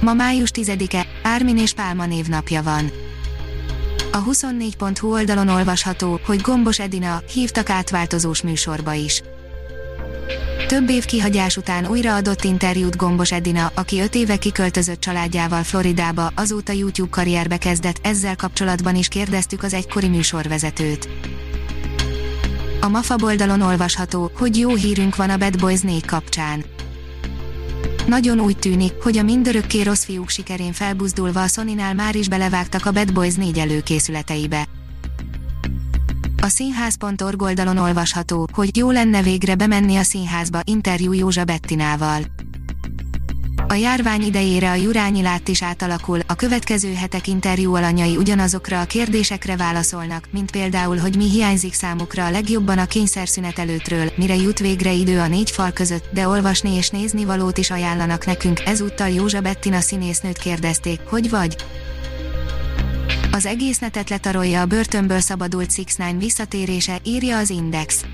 Ma május 10-e, Ármin és Pálma névnapja van. A 24.hu oldalon olvasható, hogy Gombos Edina hívtak átváltozós műsorba is. Több év kihagyás után újra adott interjút Gombos Edina, aki 5 éve kiköltözött családjával Floridába, azóta YouTube karrierbe kezdett, ezzel kapcsolatban is kérdeztük az egykori műsorvezetőt. A MAFA oldalon olvasható, hogy jó hírünk van a Bad Boys 4 kapcsán. Nagyon úgy tűnik, hogy a mindörökké rossz fiúk sikerén felbuzdulva a Sonynál már is belevágtak a Bad Boys 4 előkészületeibe. A színház.org oldalon olvasható, hogy jó lenne végre bemenni a színházba interjú Józsa Bettinával. A járvány idejére a Jurányi lát is átalakul, a következő hetek interjú alanyai ugyanazokra a kérdésekre válaszolnak, mint például, hogy mi hiányzik számukra a legjobban a kényszerszünet előttről, mire jut végre idő a négy fal között, de olvasni és nézni valót is ajánlanak nekünk, ezúttal Józsa Bettina színésznőt kérdezték, hogy vagy? Az egész netet letarolja a börtönből szabadult 6 visszatérése, írja az Index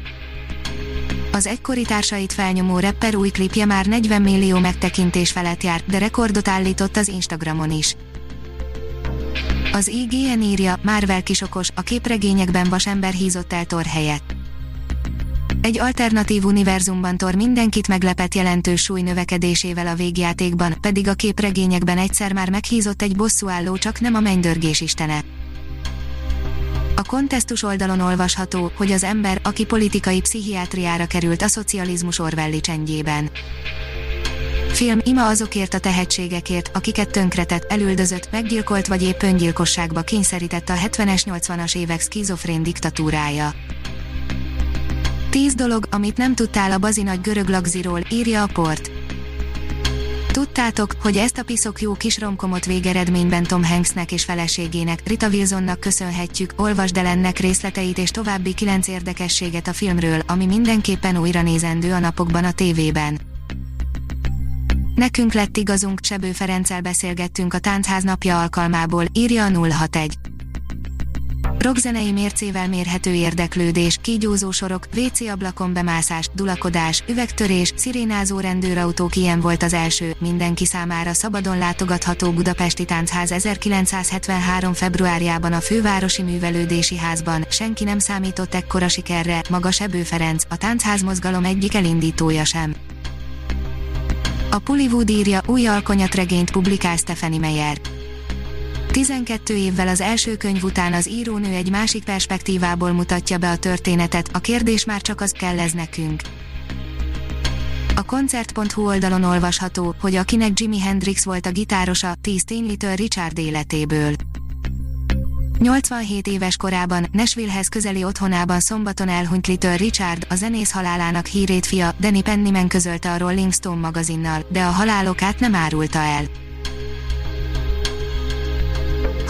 az egykori társait felnyomó rapper új klipje már 40 millió megtekintés felett jár, de rekordot állított az Instagramon is. Az IGN írja, Marvel kisokos, a képregényekben vasember hízott el Thor helyett. Egy alternatív univerzumban Thor mindenkit meglepett jelentős súly növekedésével a végjátékban, pedig a képregényekben egyszer már meghízott egy bosszúálló csak nem a mennydörgés istene. A kontesztus oldalon olvasható, hogy az ember, aki politikai pszichiátriára került a szocializmus Orwelli csendjében. Film ima azokért a tehetségekért, akiket tönkretett, elüldözött, meggyilkolt vagy épp öngyilkosságba kényszerített a 70-es 80-as évek skizofrén diktatúrája. Tíz dolog, amit nem tudtál a bazinagy görög lagziról, írja a port. Tudtátok, hogy ezt a piszok jó kis romkomot végeredményben Tom Hanksnek és feleségének, Rita Wilsonnak köszönhetjük, olvasd el ennek részleteit és további kilenc érdekességet a filmről, ami mindenképpen újra nézendő a napokban a tévében. Nekünk lett igazunk, Csebő Ferenccel beszélgettünk a Táncház napja alkalmából, írja a 061 rockzenei mércével mérhető érdeklődés, kígyózó sorok, WC ablakon bemászás, dulakodás, üvegtörés, szirénázó rendőrautók ilyen volt az első, mindenki számára szabadon látogatható Budapesti Táncház 1973. februárjában a Fővárosi Művelődési Házban, senki nem számított ekkora sikerre, maga Sebő Ferenc, a táncház mozgalom egyik elindítója sem. A Pullywood írja, új alkonyatregényt publikál Stephanie Meyer. 12 évvel az első könyv után az írónő egy másik perspektívából mutatja be a történetet, a kérdés már csak az kell ez nekünk. A koncert.hu oldalon olvasható, hogy akinek Jimi Hendrix volt a gitárosa, 10 ténylitől Richard életéből. 87 éves korában, Nashvillehez közeli otthonában szombaton elhunyt Little Richard, a zenész halálának hírét fia, Danny Pennyman közölte a Rolling Stone magazinnal, de a halálokát nem árulta el.